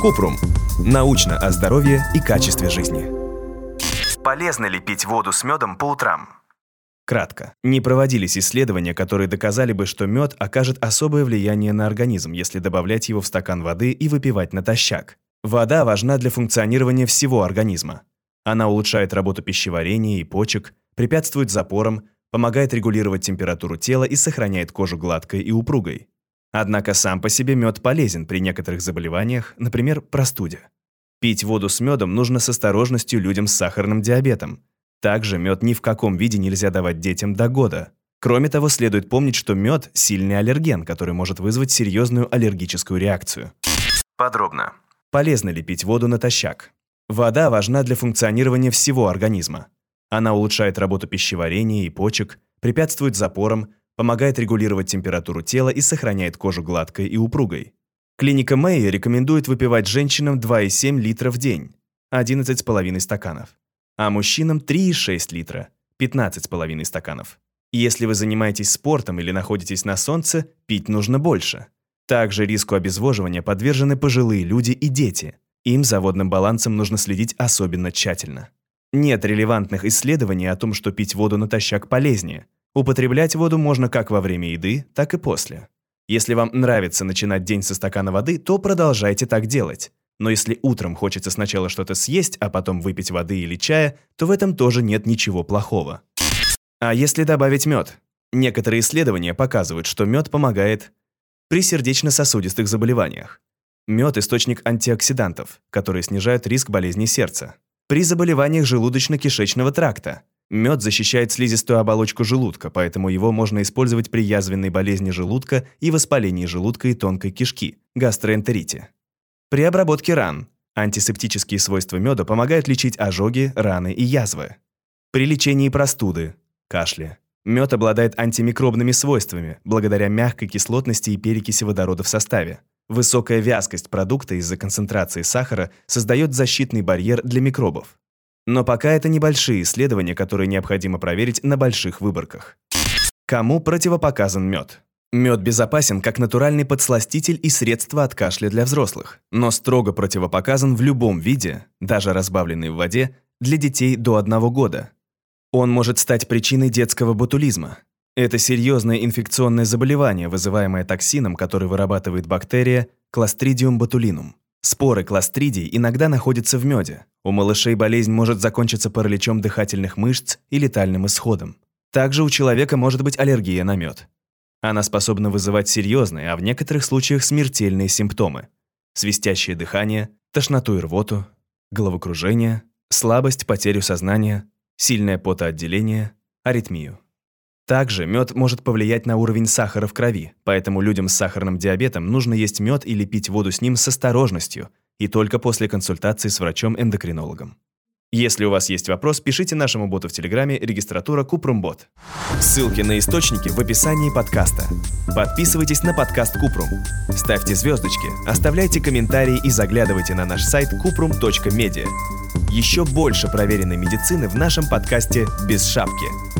Купрум. Научно о здоровье и качестве жизни. Полезно ли пить воду с медом по утрам? Кратко. Не проводились исследования, которые доказали бы, что мед окажет особое влияние на организм, если добавлять его в стакан воды и выпивать натощак. Вода важна для функционирования всего организма. Она улучшает работу пищеварения и почек, препятствует запорам, помогает регулировать температуру тела и сохраняет кожу гладкой и упругой. Однако сам по себе мед полезен при некоторых заболеваниях, например, простуде. Пить воду с медом нужно с осторожностью людям с сахарным диабетом. Также мед ни в каком виде нельзя давать детям до года. Кроме того, следует помнить, что мед – сильный аллерген, который может вызвать серьезную аллергическую реакцию. Подробно. Полезно ли пить воду натощак? Вода важна для функционирования всего организма. Она улучшает работу пищеварения и почек, препятствует запорам, помогает регулировать температуру тела и сохраняет кожу гладкой и упругой. Клиника Мэйя рекомендует выпивать женщинам 2,7 литра в день, 11,5 стаканов, а мужчинам 3,6 литра, 15,5 стаканов. Если вы занимаетесь спортом или находитесь на солнце, пить нужно больше. Также риску обезвоживания подвержены пожилые люди и дети. Им за водным балансом нужно следить особенно тщательно. Нет релевантных исследований о том, что пить воду натощак полезнее – Употреблять воду можно как во время еды, так и после. Если вам нравится начинать день со стакана воды, то продолжайте так делать. Но если утром хочется сначала что-то съесть, а потом выпить воды или чая, то в этом тоже нет ничего плохого. А если добавить мед? Некоторые исследования показывают, что мед помогает при сердечно-сосудистых заболеваниях. Мед – источник антиоксидантов, которые снижают риск болезней сердца. При заболеваниях желудочно-кишечного тракта, Мед защищает слизистую оболочку желудка, поэтому его можно использовать при язвенной болезни желудка и воспалении желудка и тонкой кишки – гастроэнтерите. При обработке ран антисептические свойства меда помогают лечить ожоги, раны и язвы. При лечении простуды – кашля. Мед обладает антимикробными свойствами благодаря мягкой кислотности и перекиси водорода в составе. Высокая вязкость продукта из-за концентрации сахара создает защитный барьер для микробов. Но пока это небольшие исследования, которые необходимо проверить на больших выборках. Кому противопоказан мед? Мед безопасен как натуральный подсластитель и средство от кашля для взрослых, но строго противопоказан в любом виде, даже разбавленный в воде, для детей до одного года. Он может стать причиной детского ботулизма. Это серьезное инфекционное заболевание, вызываемое токсином, который вырабатывает бактерия Clostridium botulinum. Споры кластридий иногда находятся в меде. У малышей болезнь может закончиться параличом дыхательных мышц и летальным исходом. Также у человека может быть аллергия на мед. Она способна вызывать серьезные, а в некоторых случаях смертельные симптомы. Свистящее дыхание, тошноту и рвоту, головокружение, слабость, потерю сознания, сильное потоотделение, аритмию. Также мед может повлиять на уровень сахара в крови, поэтому людям с сахарным диабетом нужно есть мед или пить воду с ним с осторожностью и только после консультации с врачом-эндокринологом. Если у вас есть вопрос, пишите нашему боту в Телеграме регистратура Купрумбот. Ссылки на источники в описании подкаста. Подписывайтесь на подкаст Купрум. Ставьте звездочки, оставляйте комментарии и заглядывайте на наш сайт kuprum.media. Еще больше проверенной медицины в нашем подкасте «Без шапки».